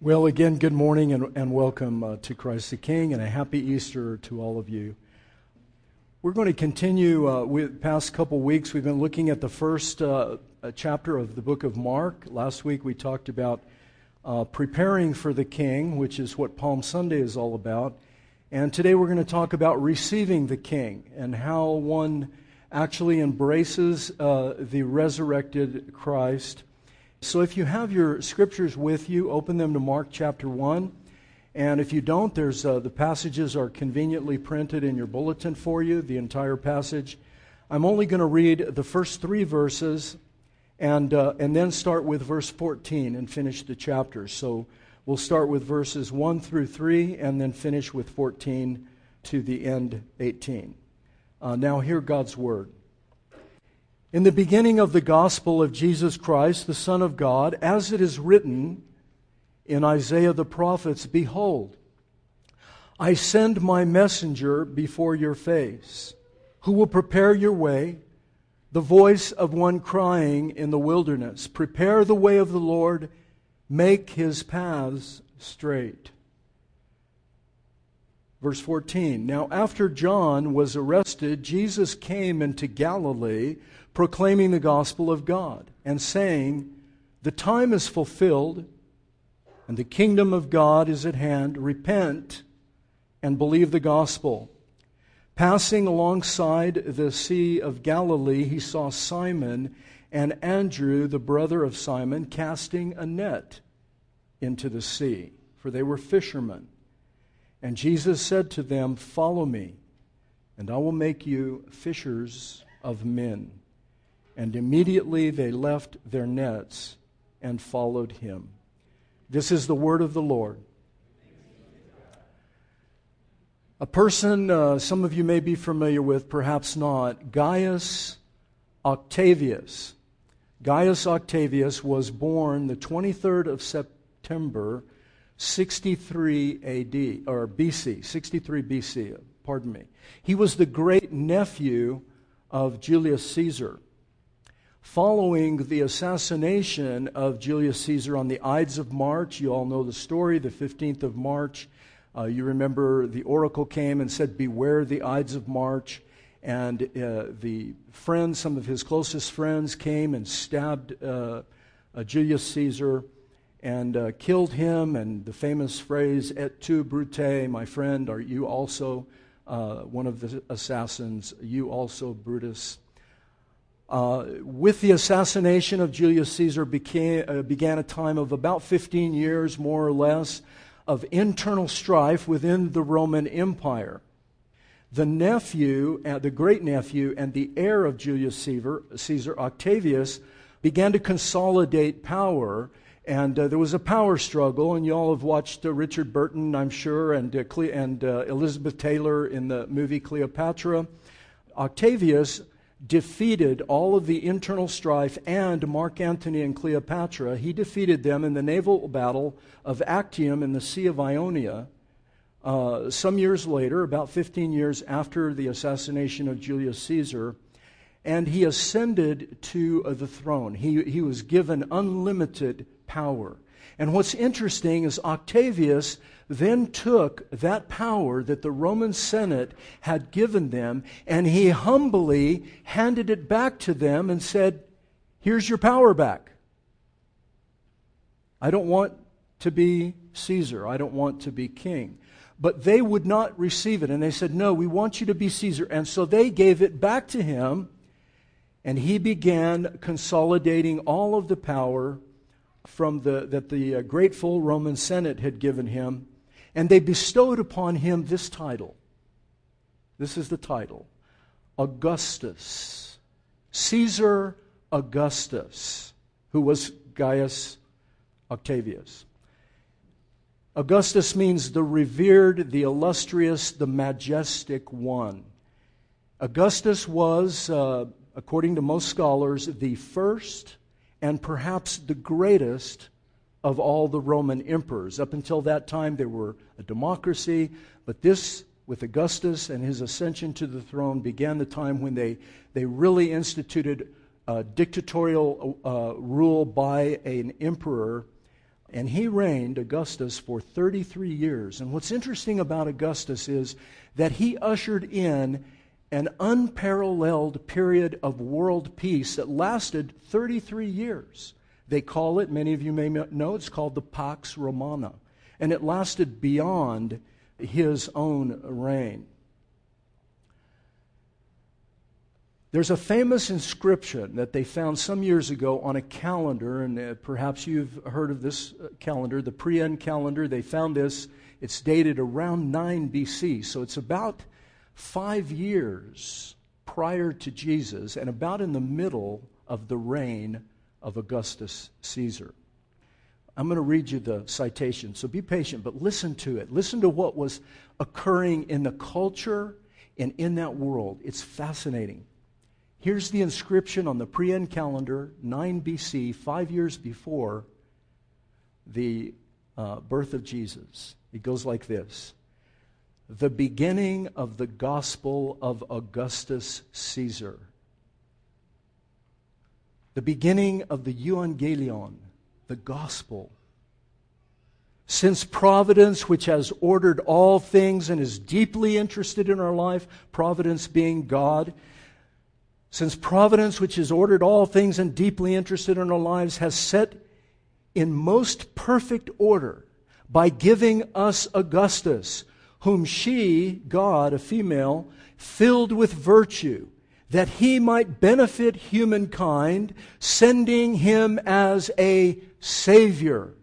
Well, again, good morning and, and welcome uh, to Christ the King and a happy Easter to all of you. We're going to continue uh, with past couple weeks. We've been looking at the first uh, chapter of the book of Mark. Last week we talked about uh, preparing for the King, which is what Palm Sunday is all about. And today we're going to talk about receiving the King and how one actually embraces uh, the resurrected Christ so if you have your scriptures with you, open them to Mark chapter 1. And if you don't, there's, uh, the passages are conveniently printed in your bulletin for you, the entire passage. I'm only going to read the first three verses and, uh, and then start with verse 14 and finish the chapter. So we'll start with verses 1 through 3 and then finish with 14 to the end 18. Uh, now, hear God's word. In the beginning of the gospel of Jesus Christ, the Son of God, as it is written in Isaiah the prophets Behold, I send my messenger before your face, who will prepare your way, the voice of one crying in the wilderness Prepare the way of the Lord, make his paths straight. Verse 14 Now, after John was arrested, Jesus came into Galilee proclaiming the gospel of God and saying, The time is fulfilled and the kingdom of God is at hand. Repent and believe the gospel. Passing alongside the Sea of Galilee, he saw Simon and Andrew, the brother of Simon, casting a net into the sea, for they were fishermen. And Jesus said to them, Follow me, and I will make you fishers of men. And immediately they left their nets and followed him. This is the word of the Lord. A person uh, some of you may be familiar with, perhaps not, Gaius Octavius. Gaius Octavius was born the 23rd of September, 63 AD, or BC, 63 BC, pardon me. He was the great nephew of Julius Caesar following the assassination of Julius Caesar on the Ides of March. You all know the story, the 15th of March. Uh, you remember the oracle came and said, Beware the Ides of March. And uh, the friends, some of his closest friends, came and stabbed uh, uh Julius Caesar and uh, killed him. And the famous phrase, Et tu, Brute, my friend, are you also uh, one of the assassins? You also, Brutus. Uh, with the assassination of Julius Caesar became, uh, began a time of about 15 years, more or less, of internal strife within the Roman Empire. The nephew, uh, the great nephew, and the heir of Julius Caesar, Caesar Octavius, began to consolidate power, and uh, there was a power struggle. And you all have watched uh, Richard Burton, I'm sure, and, Cle- and Elizabeth Taylor in the movie Cleopatra. Octavius defeated all of the internal strife and Mark Antony and Cleopatra. He defeated them in the naval battle of Actium in the Sea of Ionia. Uh, some years later, about 15 years after the assassination of Julius Caesar, and he ascended to uh, the throne. He, he was given unlimited power. And what's interesting is Octavius then took that power that the Roman Senate had given them and he humbly handed it back to them and said, Here's your power back. I don't want to be Caesar. I don't want to be king. But they would not receive it. And they said, No, we want you to be Caesar. And so they gave it back to him. And he began consolidating all of the power from the, that the uh, grateful Roman Senate had given him and they bestowed upon him this title. This is the title Augustus. Caesar Augustus, who was Gaius Octavius. Augustus means the revered, the illustrious, the majestic one. Augustus was, uh, according to most scholars, the first and perhaps the greatest of all the Roman emperors. Up until that time, they were a democracy, but this, with Augustus and his ascension to the throne, began the time when they, they really instituted dictatorial uh, rule by an emperor And he reigned, Augustus, for 33 years. And what's interesting about Augustus is that he ushered in an unparalleled period of world peace that lasted 33 years. They call it, many of you may know, it's called the Pax Romana. And it lasted beyond his own reign. There's a famous inscription that they found some years ago on a calendar, and uh, perhaps you've heard of this uh, calendar, the Priene calendar. They found this. It's dated around 9 BC, so it's about five years prior to Jesus and about in the middle of the reign of Augustus Caesar. I'm going to read you the citation, so be patient, but listen to it. Listen to what was occurring in the culture and in that world. It's fascinating. Here's the inscription on the Priene calendar, 9 BC, five years before the uh, birth of Jesus. It goes like this The beginning of the gospel of Augustus Caesar. The beginning of the Evangelion, the gospel. Since providence, which has ordered all things and is deeply interested in our life, providence being God, since providence, which has ordered all things and deeply interested in our lives, has set in most perfect order by giving us Augustus, whom she, God, a female, filled with virtue, that he might benefit humankind, sending him as a Savior,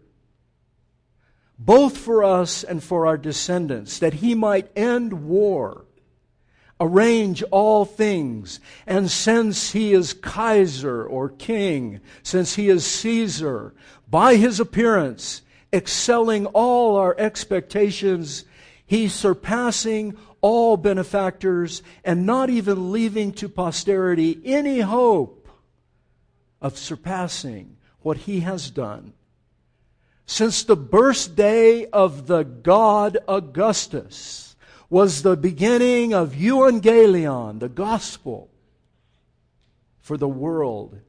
both for us and for our descendants, that he might end war arrange all things. And since he is Kaiser or king, since he is Caesar, by his appearance, excelling all our expectations, he's surpassing all benefactors and not even leaving to posterity any hope of surpassing what he has done. Since the birthday of the god Augustus, was the beginning of euangelion, the gospel for the world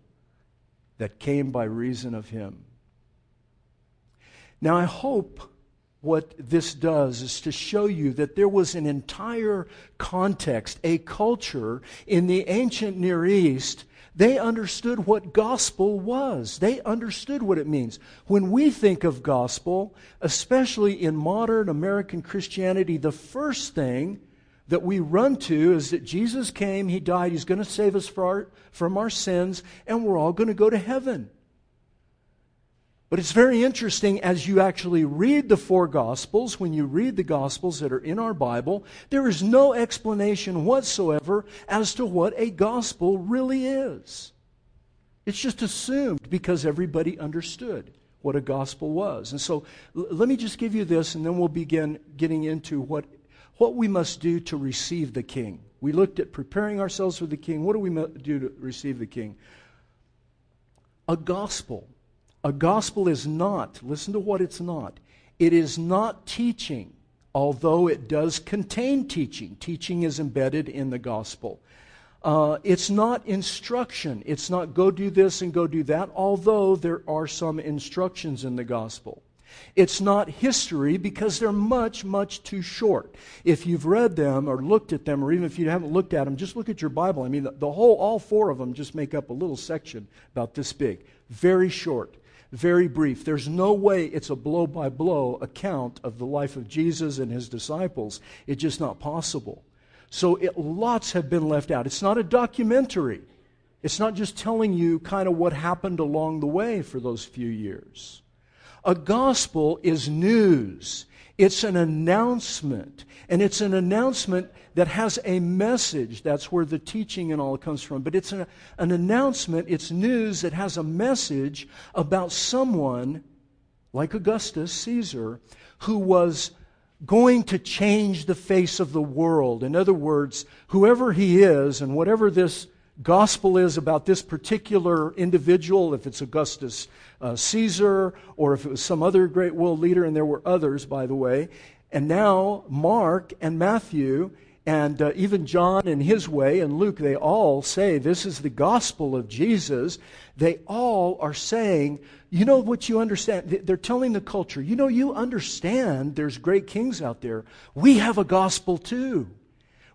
that came by reason of him. Now, I hope what this does is to show you that there was an entire context, a culture in the ancient Near East they understood what gospel was. They understood what it means. When we think of gospel, especially in modern American Christianity, the first thing that we run to is that Jesus came, He died, He's going to save us our, from our sins, and we're all going to go to heaven. But it's very interesting as you actually read the four Gospels, when you read the Gospels that are in our Bible, there is no explanation whatsoever as to what a gospel really is. It's just assumed because everybody understood what a gospel was. And so l- let me just give you this, and then we'll begin getting into what, what we must do to receive the King. We looked at preparing ourselves for the King. What do we do to receive the King? A gospel a gospel is not, listen to what it's not. It is not teaching, although it does contain teaching. Teaching is embedded in the gospel. Uh, it's not instruction. It's not go do this and go do that, although there are some instructions in the gospel. It's not history because they're much, much too short. If you've read them or looked at them, or even if you haven't looked at them, just look at your Bible. I mean, the, the whole, all four of them just make up a little section about this big. Very short very brief. There's no way it's a blow by blow account of the life of Jesus and his disciples. It's just not possible. So it, lots have been left out. It's not a documentary. It's not just telling you kind of what happened along the way for those few years. A gospel is news. It's an announcement. And it's an announcement that has a message. That's where the teaching and all comes from. But it's an, an announcement, it's news that has a message about someone like Augustus Caesar who was going to change the face of the world. In other words, whoever he is and whatever this gospel is about this particular individual, if it's Augustus uh, Caesar or if it was some other great world leader, and there were others, by the way. And now Mark and Matthew and uh, even John in his way and Luke, they all say this is the gospel of Jesus. They all are saying, you know what you understand? They're telling the culture, you know, you understand there's great kings out there. We have a gospel too.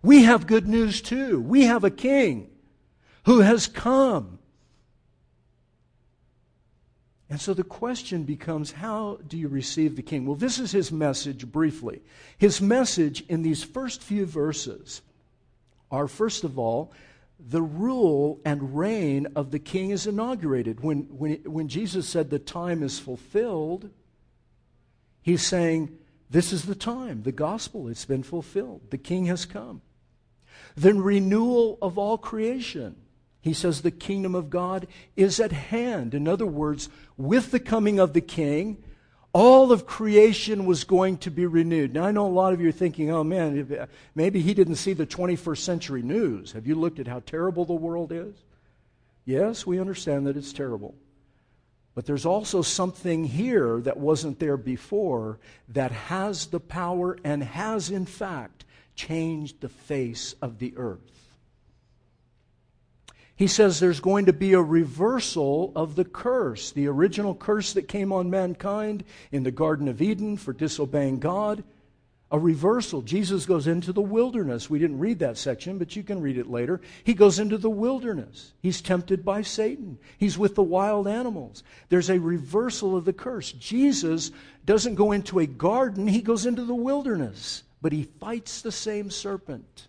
We have good news too. We have a king who has come. And so the question becomes how do you receive the king? Well, this is his message briefly. His message in these first few verses are, first of all, the rule and reign of the king is inaugurated. When, when, when Jesus said the time is fulfilled, he's saying, This is the time. The gospel, it's been fulfilled. The king has come. Then, renewal of all creation. He says the kingdom of God is at hand. In other words, with the coming of the king, all of creation was going to be renewed. Now, I know a lot of you are thinking, oh man, uh, maybe he didn't see the 21st century news. Have you looked at how terrible the world is? Yes, we understand that it's terrible. But there's also something here that wasn't there before that has the power and has, in fact, changed the face of the earth he says there's going to be a reversal of the curse, the original curse that came on mankind in the Garden of Eden for disobeying God. A reversal. Jesus goes into the wilderness. We didn't read that section, but you can read it later. He goes into the wilderness. He's tempted by Satan. He's with the wild animals. There's a reversal of the curse. Jesus doesn't go into a garden, he goes into the wilderness, but he fights the same serpent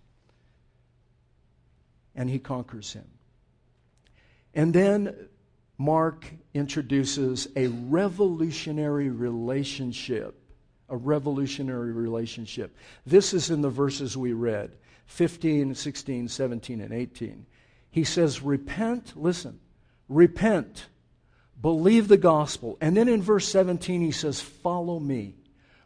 and he conquers him. And then Mark introduces a revolutionary relationship. A revolutionary relationship. This is in the verses we read 15, 16, 17, and 18. He says, Repent, listen, repent, believe the gospel. And then in verse 17, he says, Follow me.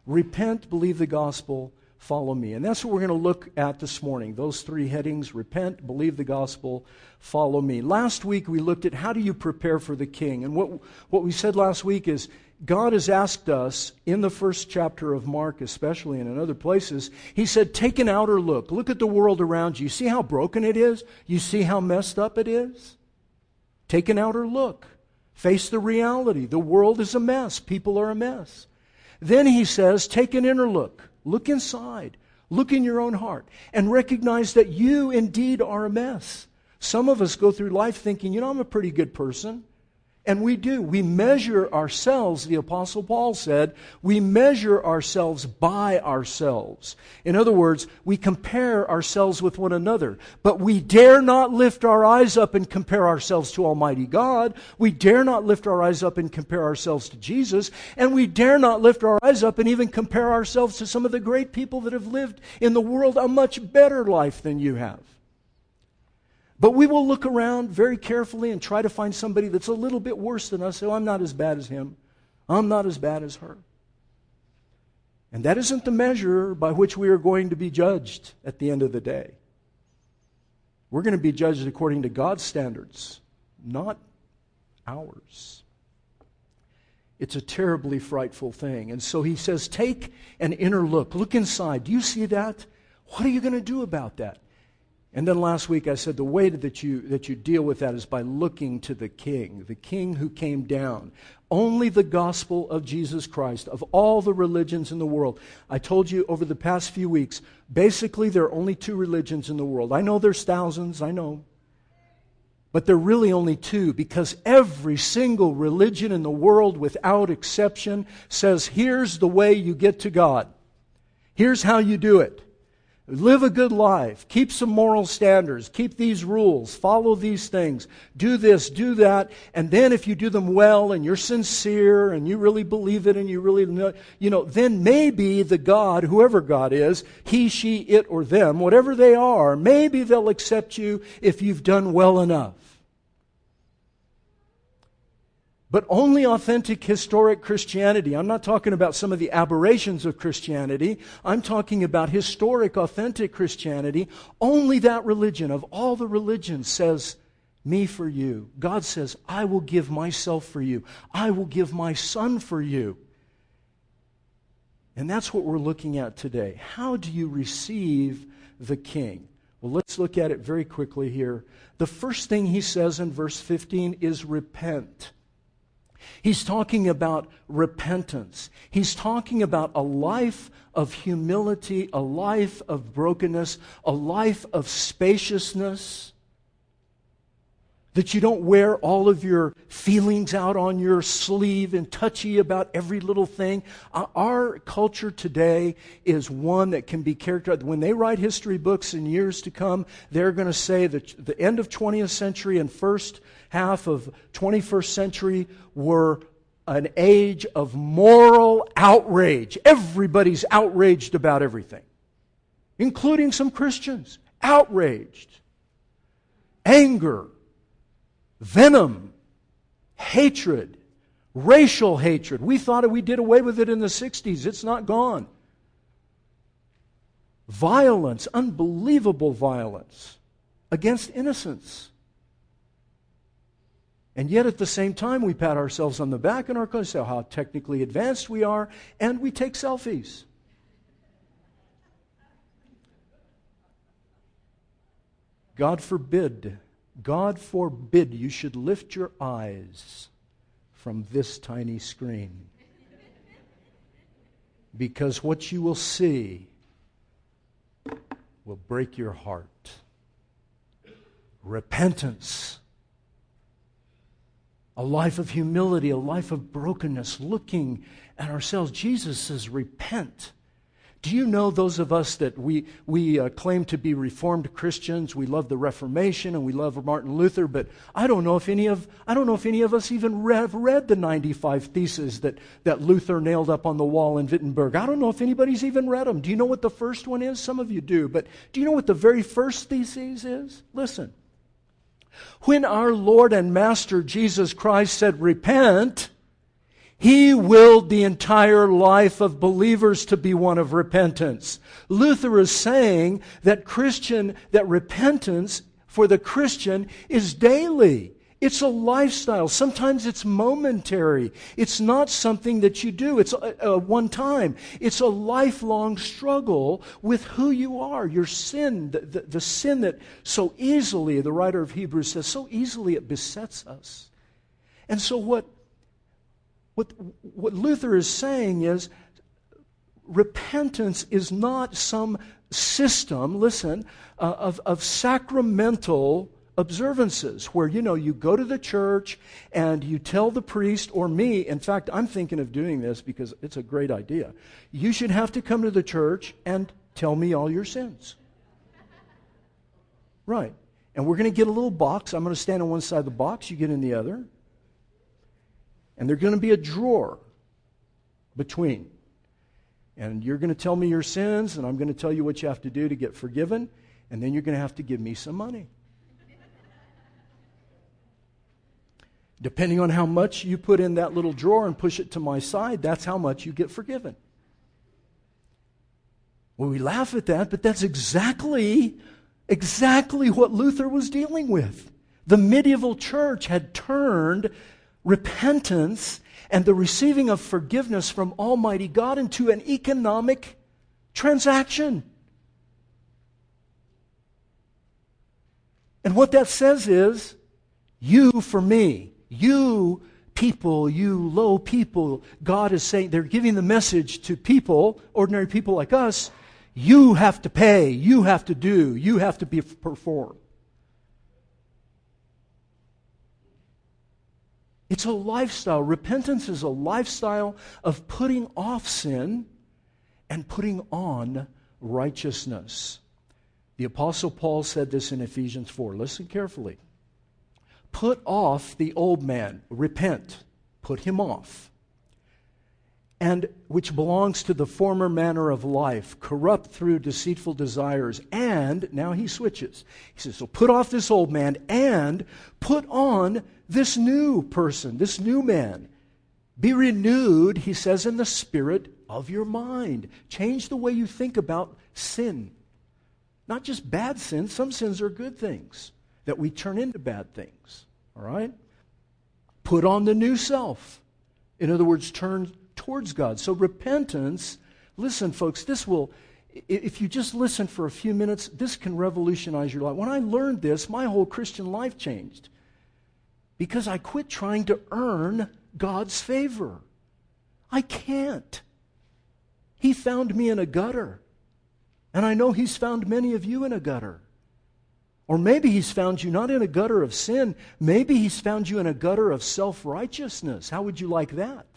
Repent, believe the gospel, follow me. And that's what we're going to look at this morning. Those three headings repent, believe the gospel, follow me. Last week we looked at how do you prepare for the king. And what, what we said last week is God has asked us in the first chapter of Mark, especially and in other places, He said, Take an outer look. Look at the world around you. See how broken it is? You see how messed up it is? Take an outer look. Face the reality. The world is a mess. People are a mess. Then He says, Take an inner look. Look inside. Look in your own heart and recognize that you indeed are a mess. Some of us go through life thinking, you know, I'm a pretty good person. And we do. We measure ourselves, the Apostle Paul said, we measure ourselves by ourselves. In other words, we compare ourselves with one another. But we dare not lift our eyes up and compare ourselves to Almighty God. We dare not lift our eyes up and compare ourselves to Jesus. And we dare not lift our eyes up and even compare ourselves to some of the great people that have lived in the world a much better life than you have. But we will look around very carefully and try to find somebody that's a little bit worse than us. So I'm not as bad as him. I'm not as bad as her. And that isn't the measure by which we are going to be judged at the end of the day. We're going to be judged according to God's standards, not ours. It's a terribly frightful thing. And so he says, Take an inner look. Look inside. Do you see that? What are you going to do about that? And then last week I said the way that you, that you deal with that is by looking to the King, the King who came down. Only the gospel of Jesus Christ, of all the religions in the world. I told you over the past few weeks, basically there are only two religions in the world. I know there's thousands, I know. But there are really only two because every single religion in the world, without exception, says here's the way you get to God. Here's how you do it. Live a good life. Keep some moral standards. Keep these rules. Follow these things. Do this, do that. And then if you do them well and you're sincere and you really believe it and you really know, you know, then maybe the God, whoever God is, he, she, it, or them, whatever they are, maybe they'll accept you if you've done well enough. But only authentic historic Christianity. I'm not talking about some of the aberrations of Christianity. I'm talking about historic, authentic Christianity. Only that religion of all the religions says, Me for you. God says, I will give myself for you. I will give my son for you. And that's what we're looking at today. How do you receive the king? Well, let's look at it very quickly here. The first thing he says in verse 15 is repent. He's talking about repentance. He's talking about a life of humility, a life of brokenness, a life of spaciousness that you don't wear all of your feelings out on your sleeve and touchy about every little thing. Uh, our culture today is one that can be characterized. When they write history books in years to come, they're going to say that the end of 20th century and first half of 21st century were an age of moral outrage. Everybody's outraged about everything, including some Christians. Outraged. Anger venom, hatred, racial hatred. We thought we did away with it in the 60s. It's not gone. Violence, unbelievable violence against innocence. And yet, at the same time, we pat ourselves on the back and our say how technically advanced we are, and we take selfies. God forbid God forbid you should lift your eyes from this tiny screen. Because what you will see will break your heart. Repentance. A life of humility, a life of brokenness, looking at ourselves. Jesus says, Repent. Do you know those of us that we, we uh, claim to be Reformed Christians? We love the Reformation and we love Martin Luther, but I don't know if any of, I don't know if any of us even read, read the 95 Theses that, that Luther nailed up on the wall in Wittenberg. I don't know if anybody's even read them. Do you know what the first one is? Some of you do, but do you know what the very first thesis is? Listen. When our Lord and Master Jesus Christ said, Repent, he willed the entire life of believers to be one of repentance. Luther is saying that Christian, that repentance for the Christian is daily. It's a lifestyle. Sometimes it's momentary. It's not something that you do. It's a, a, one time. It's a lifelong struggle with who you are, your sin, the, the, the sin that so easily, the writer of Hebrews says, so easily it besets us. And so what what, what Luther is saying is repentance is not some system, listen, uh, of, of sacramental observances where, you know, you go to the church and you tell the priest or me, in fact, I'm thinking of doing this because it's a great idea. You should have to come to the church and tell me all your sins. Right. And we're going to get a little box. I'm going to stand on one side of the box, you get in the other. And there's going to be a drawer between. And you're going to tell me your sins, and I'm going to tell you what you have to do to get forgiven, and then you're going to have to give me some money. Depending on how much you put in that little drawer and push it to my side, that's how much you get forgiven. Well, we laugh at that, but that's exactly, exactly what Luther was dealing with. The medieval church had turned repentance and the receiving of forgiveness from Almighty God into an economic transaction. And what that says is, you for me, you people, you low people, God is saying, they're giving the message to people, ordinary people like us, you have to pay, you have to do, you have to be perform. It's a lifestyle. Repentance is a lifestyle of putting off sin and putting on righteousness. The Apostle Paul said this in Ephesians 4. Listen carefully. Put off the old man, repent, put him off, and which belongs to the former manner of life, corrupt through deceitful desires. And now he switches. He says, So put off this old man and put on this new person, this new man. Be renewed, he says, in the spirit of your mind. Change the way you think about sin. Not just bad sins, some sins are good things that we turn into bad things. All right? Put on the new self. In other words, turn towards God. So repentance Listen, folks, this will, if you just listen for a few minutes, this can revolutionize your life. When I learned this, my whole Christian life changed because I quit trying to earn God's favor. I can't. He found me in a gutter. And I know He's found many of you in a gutter. Or maybe He's found you not in a gutter of sin, maybe He's found you in a gutter of self righteousness. How would you like that?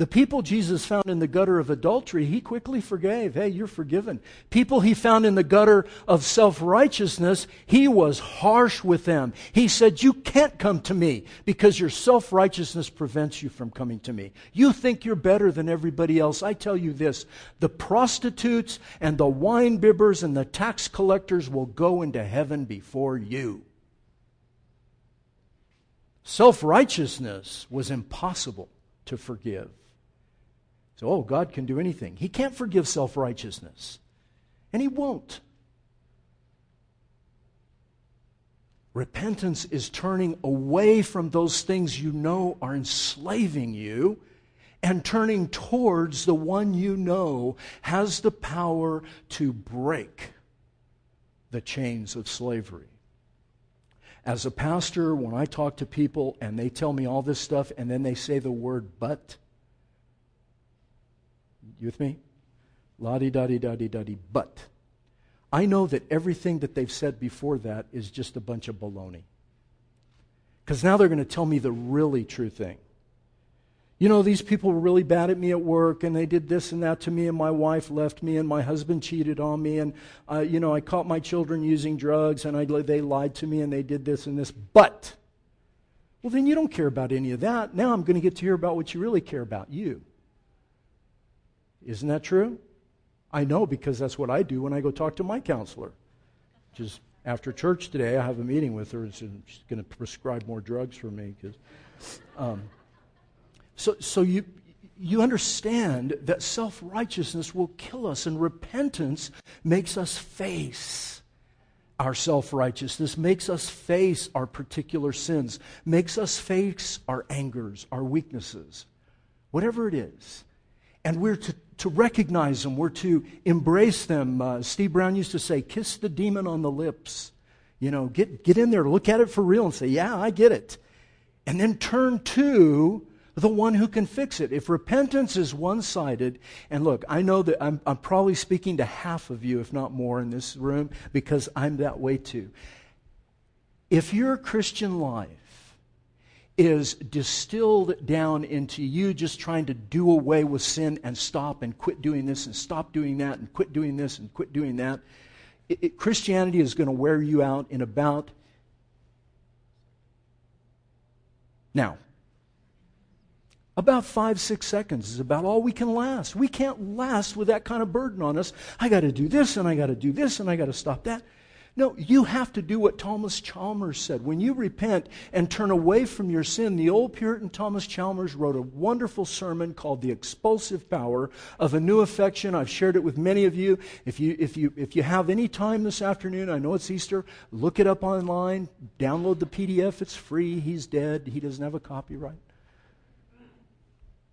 The people Jesus found in the gutter of adultery, he quickly forgave. Hey, you're forgiven. People he found in the gutter of self righteousness, he was harsh with them. He said, You can't come to me because your self righteousness prevents you from coming to me. You think you're better than everybody else. I tell you this the prostitutes and the wine bibbers and the tax collectors will go into heaven before you. Self righteousness was impossible to forgive. So, oh, God can do anything. He can't forgive self righteousness, and He won't. Repentance is turning away from those things you know are enslaving you and turning towards the one you know has the power to break the chains of slavery. As a pastor, when I talk to people and they tell me all this stuff and then they say the word but, you with me? La di da di da di da di. But I know that everything that they've said before that is just a bunch of baloney. Because now they're going to tell me the really true thing. You know, these people were really bad at me at work, and they did this and that to me, and my wife left me, and my husband cheated on me, and, uh, you know, I caught my children using drugs, and I, they lied to me, and they did this and this. But, well, then you don't care about any of that. Now I'm going to get to hear about what you really care about you. Isn't that true? I know because that's what I do when I go talk to my counselor. Just after church today, I have a meeting with her, and she's going to prescribe more drugs for me. Cause, um, so, so you, you understand that self righteousness will kill us, and repentance makes us face our self righteousness, makes us face our particular sins, makes us face our angers, our weaknesses, whatever it is. And we're to to recognize them, we're to embrace them. Uh, Steve Brown used to say, kiss the demon on the lips. You know, get, get in there, look at it for real, and say, yeah, I get it. And then turn to the one who can fix it. If repentance is one sided, and look, I know that I'm, I'm probably speaking to half of you, if not more, in this room, because I'm that way too. If your Christian life is distilled down into you just trying to do away with sin and stop and quit doing this and stop doing that and quit doing this and quit doing that. It, it, Christianity is going to wear you out in about. Now, about five, six seconds is about all we can last. We can't last with that kind of burden on us. I got to do this and I got to do this and I got to stop that. No, you have to do what Thomas Chalmers said. When you repent and turn away from your sin, the old Puritan Thomas Chalmers wrote a wonderful sermon called The Expulsive Power of a New Affection. I've shared it with many of you. If you, if you, if you have any time this afternoon, I know it's Easter, look it up online, download the PDF. It's free. He's dead. He doesn't have a copyright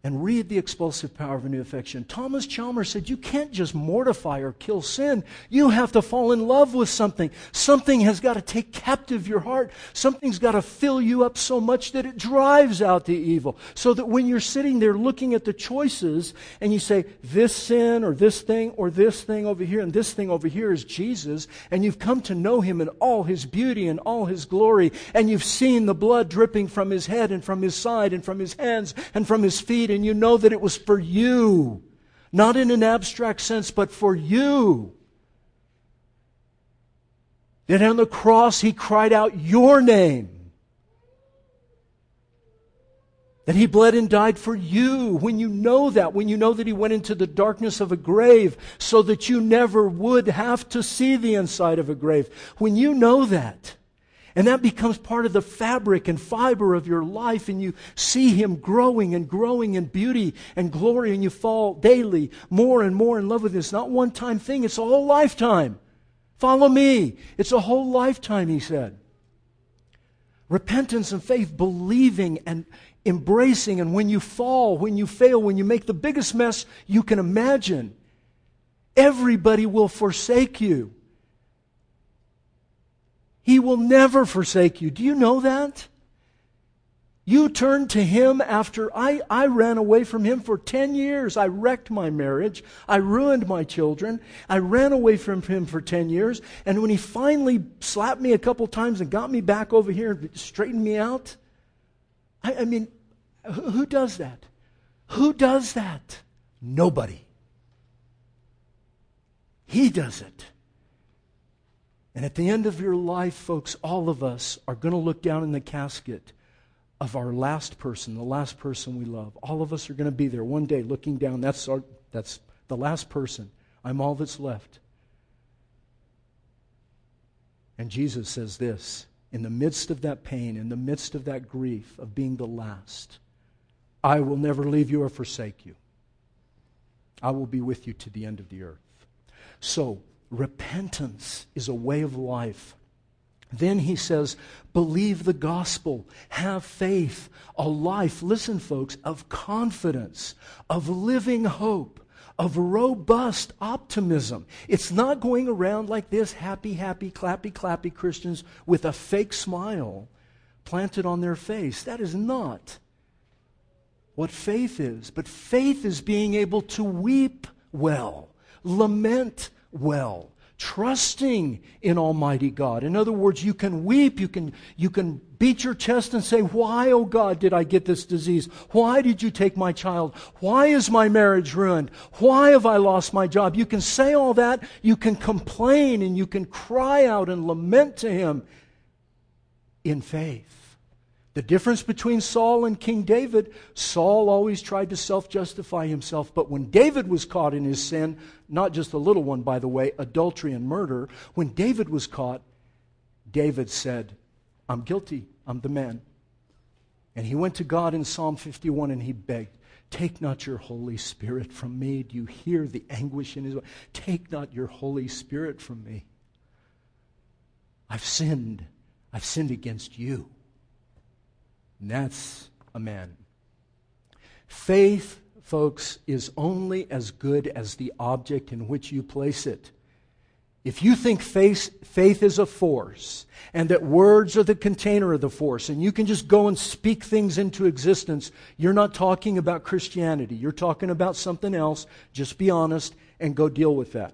and read The Expulsive Power of a New Affection. Thomas Chalmers said, You can't just mortify or kill sin. You have to fall in love with something. Something has got to take captive your heart. Something's got to fill you up so much that it drives out the evil. So that when you're sitting there looking at the choices and you say, This sin or this thing or this thing over here and this thing over here is Jesus, and you've come to know him in all his beauty and all his glory, and you've seen the blood dripping from his head and from his side and from his hands and from his feet and you know that it was for you. Not in an abstract sense, but for you. That on the cross he cried out your name. That he bled and died for you. When you know that, when you know that he went into the darkness of a grave so that you never would have to see the inside of a grave. When you know that, and that becomes part of the fabric and fiber of your life, and you see Him growing and growing in beauty and glory, and you fall daily more and more in love with Him. It's not one time thing, it's a whole lifetime. Follow me. It's a whole lifetime, He said. Repentance and faith, believing and embracing. And when you fall, when you fail, when you make the biggest mess you can imagine, everybody will forsake you. He will never forsake you. Do you know that? You turned to him after I, I ran away from him for 10 years. I wrecked my marriage. I ruined my children. I ran away from him for 10 years. And when he finally slapped me a couple times and got me back over here and straightened me out, I, I mean, who does that? Who does that? Nobody. He does it. And at the end of your life, folks, all of us are going to look down in the casket of our last person, the last person we love. All of us are going to be there one day looking down. That's, our, that's the last person. I'm all that's left. And Jesus says this in the midst of that pain, in the midst of that grief of being the last, I will never leave you or forsake you. I will be with you to the end of the earth. So, repentance is a way of life then he says, believe the gospel, have faith, a life, listen, folks, of confidence, of living hope, of robust optimism. It's not going around like this, happy, happy, clappy, clappy Christians with a fake smile planted on their face. That is not what faith is. But faith is being able to weep well, lament well, trusting in Almighty God. In other words, you can weep, you can, you can beat your chest and say, Why, oh God, did I get this disease? Why did you take my child? Why is my marriage ruined? Why have I lost my job? You can say all that, you can complain, and you can cry out and lament to Him in faith. The difference between Saul and King David, Saul always tried to self justify himself, but when David was caught in his sin, not just a little one, by the way, adultery and murder, when David was caught, David said, I'm guilty, I'm the man. And he went to God in Psalm 51 and he begged, Take not your Holy Spirit from me. Do you hear the anguish in his voice? Take not your Holy Spirit from me. I've sinned. I've sinned against you. And that's a man. Faith, folks, is only as good as the object in which you place it. If you think faith, faith is a force and that words are the container of the force and you can just go and speak things into existence, you're not talking about Christianity. You're talking about something else. Just be honest and go deal with that.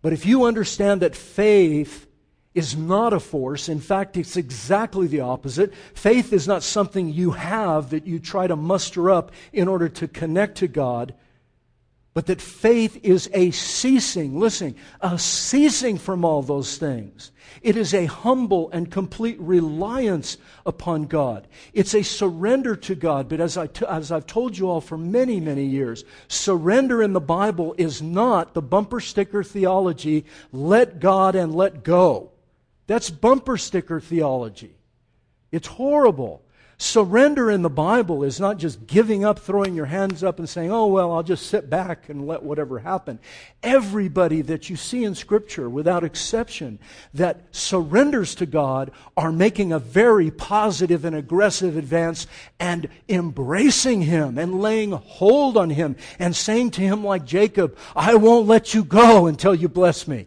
But if you understand that faith is not a force. In fact, it's exactly the opposite. Faith is not something you have that you try to muster up in order to connect to God, but that faith is a ceasing, listen, a ceasing from all those things. It is a humble and complete reliance upon God. It's a surrender to God. But as, I t- as I've told you all for many, many years, surrender in the Bible is not the bumper sticker theology, let God and let go. That's bumper sticker theology. It's horrible. Surrender in the Bible is not just giving up, throwing your hands up, and saying, oh, well, I'll just sit back and let whatever happen. Everybody that you see in Scripture, without exception, that surrenders to God are making a very positive and aggressive advance and embracing Him and laying hold on Him and saying to Him, like Jacob, I won't let you go until you bless me.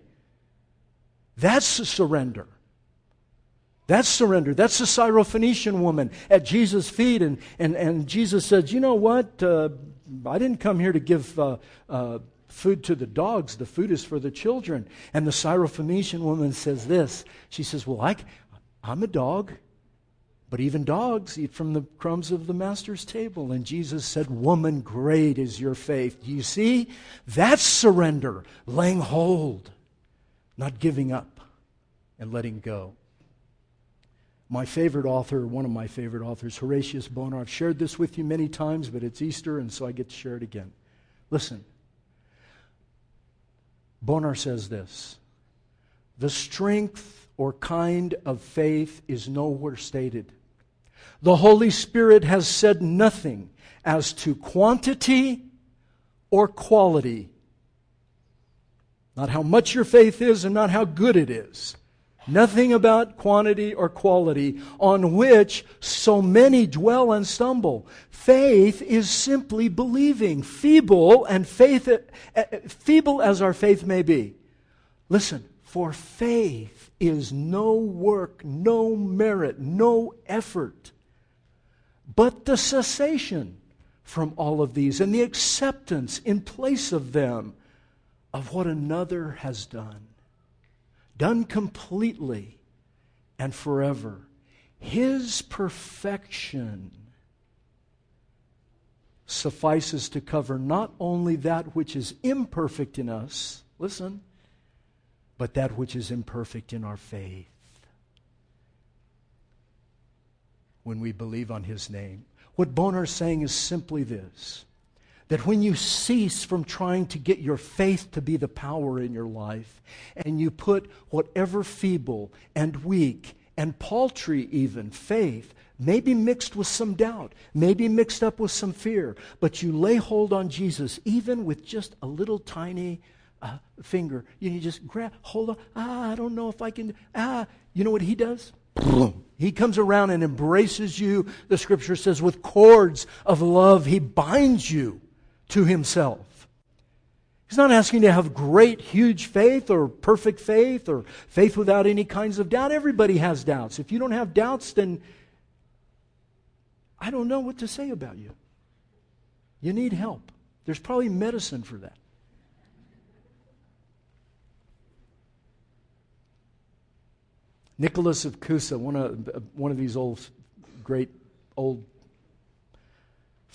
That's the surrender. That's surrender. That's the Syrophoenician woman at Jesus' feet. And, and, and Jesus said, You know what? Uh, I didn't come here to give uh, uh, food to the dogs. The food is for the children. And the Syrophoenician woman says this She says, Well, I, I'm a dog. But even dogs eat from the crumbs of the master's table. And Jesus said, Woman, great is your faith. Do you see? That's surrender, laying hold not giving up and letting go. My favorite author, one of my favorite authors, Horatius Bonar, I've shared this with you many times, but it's Easter, and so I get to share it again. Listen. Bonar says this The strength or kind of faith is nowhere stated. The Holy Spirit has said nothing as to quantity or quality not how much your faith is and not how good it is. Nothing about quantity or quality on which so many dwell and stumble. Faith is simply believing, feeble and faith, uh, feeble as our faith may be. Listen, for faith is no work, no merit, no effort, but the cessation from all of these and the acceptance in place of them of what another has done done completely and forever. His perfection suffices to cover not only that which is imperfect in us, listen, but that which is imperfect in our faith. When we believe on His name. What Bonar is saying is simply this that when you cease from trying to get your faith to be the power in your life, and you put whatever feeble and weak and paltry, even faith, maybe mixed with some doubt, maybe mixed up with some fear, but you lay hold on Jesus, even with just a little tiny uh, finger. You just grab, hold on. Ah, I don't know if I can. Ah, you know what he does? He comes around and embraces you, the scripture says, with cords of love. He binds you to himself. He's not asking to have great, huge faith or perfect faith or faith without any kinds of doubt. Everybody has doubts. If you don't have doubts, then I don't know what to say about you. You need help. There's probably medicine for that. Nicholas of Cusa, one of, one of these old, great old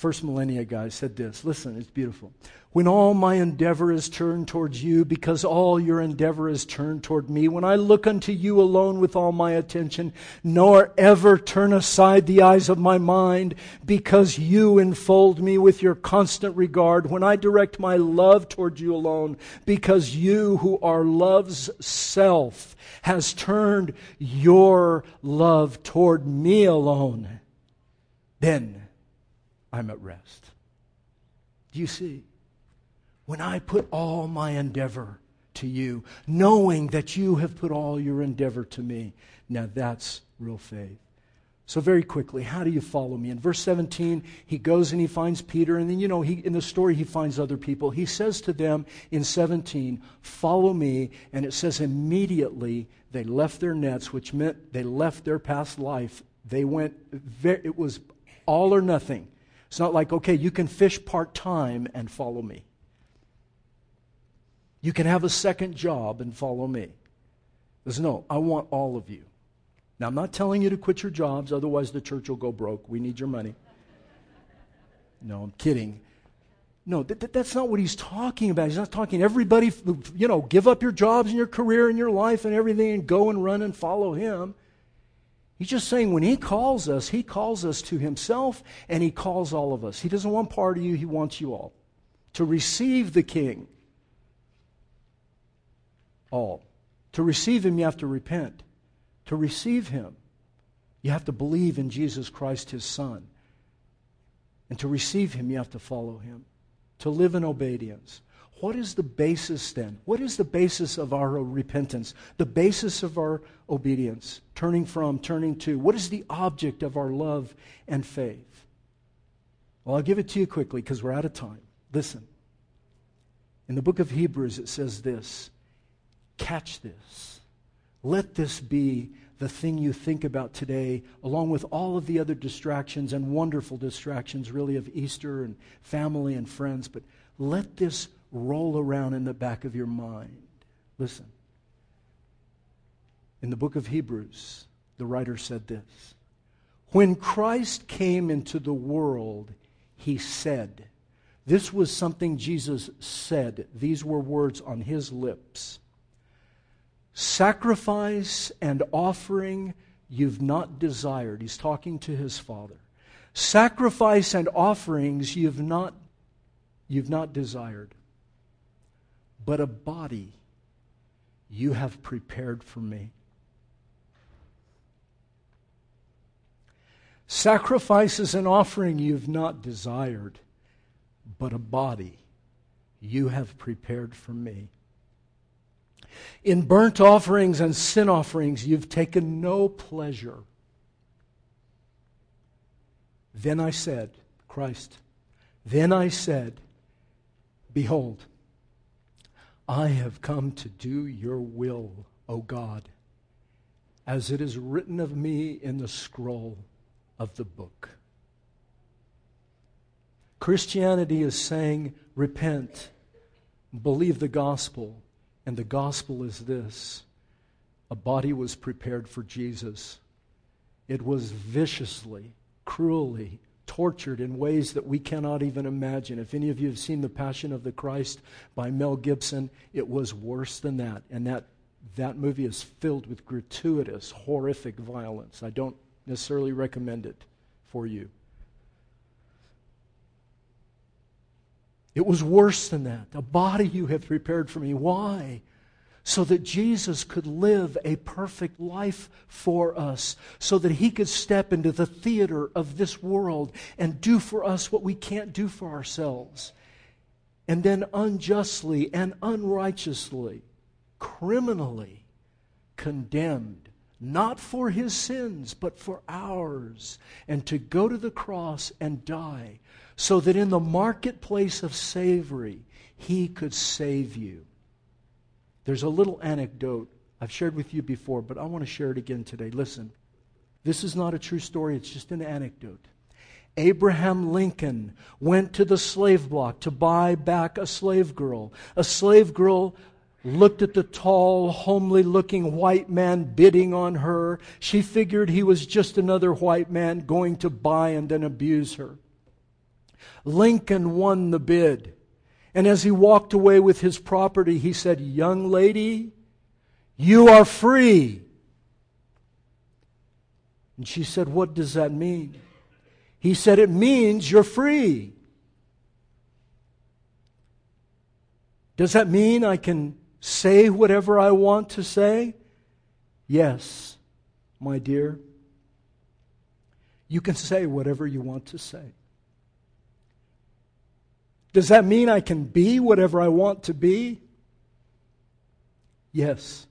first millennia guy said this. Listen, it's beautiful. When all my endeavor is turned towards you, because all your endeavor is turned toward me, when I look unto you alone with all my attention, nor ever turn aside the eyes of my mind, because you enfold me with your constant regard, when I direct my love toward you alone, because you who are love's self has turned your love toward me alone, then I'm at rest. Do you see? When I put all my endeavor to you, knowing that you have put all your endeavor to me, now that's real faith. So, very quickly, how do you follow me? In verse 17, he goes and he finds Peter, and then, you know, he, in the story, he finds other people. He says to them in 17, Follow me. And it says, immediately they left their nets, which meant they left their past life. They went, it was all or nothing. It's not like, okay, you can fish part time and follow me. You can have a second job and follow me. There's no, I want all of you. Now, I'm not telling you to quit your jobs, otherwise, the church will go broke. We need your money. No, I'm kidding. No, that, that's not what he's talking about. He's not talking everybody, you know, give up your jobs and your career and your life and everything and go and run and follow him. He's just saying when he calls us, he calls us to himself and he calls all of us. He doesn't want part of you, he wants you all. To receive the king. All. To receive him, you have to repent. To receive him, you have to believe in Jesus Christ, his son. And to receive him, you have to follow him. To live in obedience. What is the basis then? What is the basis of our repentance? The basis of our obedience? Turning from, turning to. What is the object of our love and faith? Well, I'll give it to you quickly because we're out of time. Listen. In the book of Hebrews, it says this Catch this. Let this be the thing you think about today, along with all of the other distractions and wonderful distractions, really, of Easter and family and friends. But let this roll around in the back of your mind. Listen. In the book of Hebrews, the writer said this When Christ came into the world, he said, This was something Jesus said. These were words on his lips. Sacrifice and offering you've not desired. He's talking to his Father. Sacrifice and offerings you've not, you've not desired but a body you have prepared for me. Sacrifices and offering you've not desired, but a body you have prepared for me. In burnt offerings and sin offerings, you've taken no pleasure. Then I said, Christ, then I said, Behold, I have come to do your will, O God, as it is written of me in the scroll of the book. Christianity is saying, Repent, believe the gospel. And the gospel is this a body was prepared for Jesus. It was viciously, cruelly tortured in ways that we cannot even imagine. If any of you have seen The Passion of the Christ by Mel Gibson, it was worse than that. And that, that movie is filled with gratuitous, horrific violence. I don't necessarily recommend it for you. It was worse than that. A body you have prepared for me. Why? So that Jesus could live a perfect life for us, so that he could step into the theater of this world and do for us what we can't do for ourselves. And then unjustly and unrighteously, criminally condemned, not for his sins, but for ours, and to go to the cross and die so that in the marketplace of slavery, he could save you. There's a little anecdote I've shared with you before, but I want to share it again today. Listen, this is not a true story, it's just an anecdote. Abraham Lincoln went to the slave block to buy back a slave girl. A slave girl looked at the tall, homely looking white man bidding on her. She figured he was just another white man going to buy and then abuse her. Lincoln won the bid. And as he walked away with his property, he said, Young lady, you are free. And she said, What does that mean? He said, It means you're free. Does that mean I can say whatever I want to say? Yes, my dear. You can say whatever you want to say. Does that mean I can be whatever I want to be? Yes,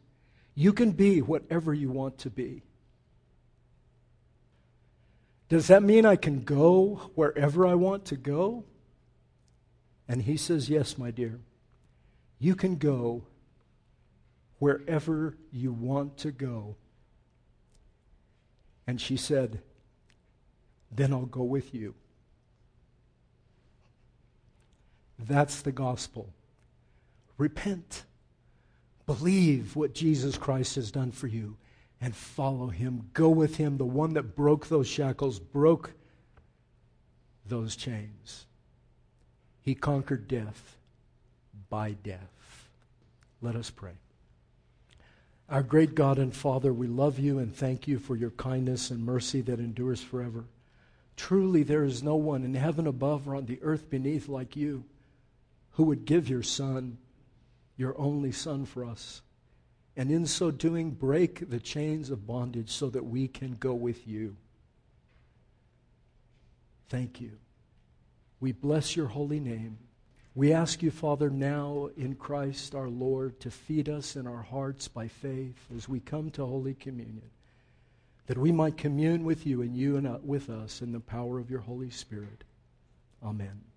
you can be whatever you want to be. Does that mean I can go wherever I want to go? And he says, Yes, my dear. You can go wherever you want to go. And she said, Then I'll go with you. That's the gospel. Repent. Believe what Jesus Christ has done for you and follow him. Go with him, the one that broke those shackles, broke those chains. He conquered death by death. Let us pray. Our great God and Father, we love you and thank you for your kindness and mercy that endures forever. Truly, there is no one in heaven above or on the earth beneath like you who would give your son, your only son, for us. And in so doing, break the chains of bondage so that we can go with you. Thank you. We bless your holy name. We ask you, Father, now in Christ our Lord, to feed us in our hearts by faith as we come to Holy Communion, that we might commune with you and you and uh, with us in the power of your Holy Spirit. Amen.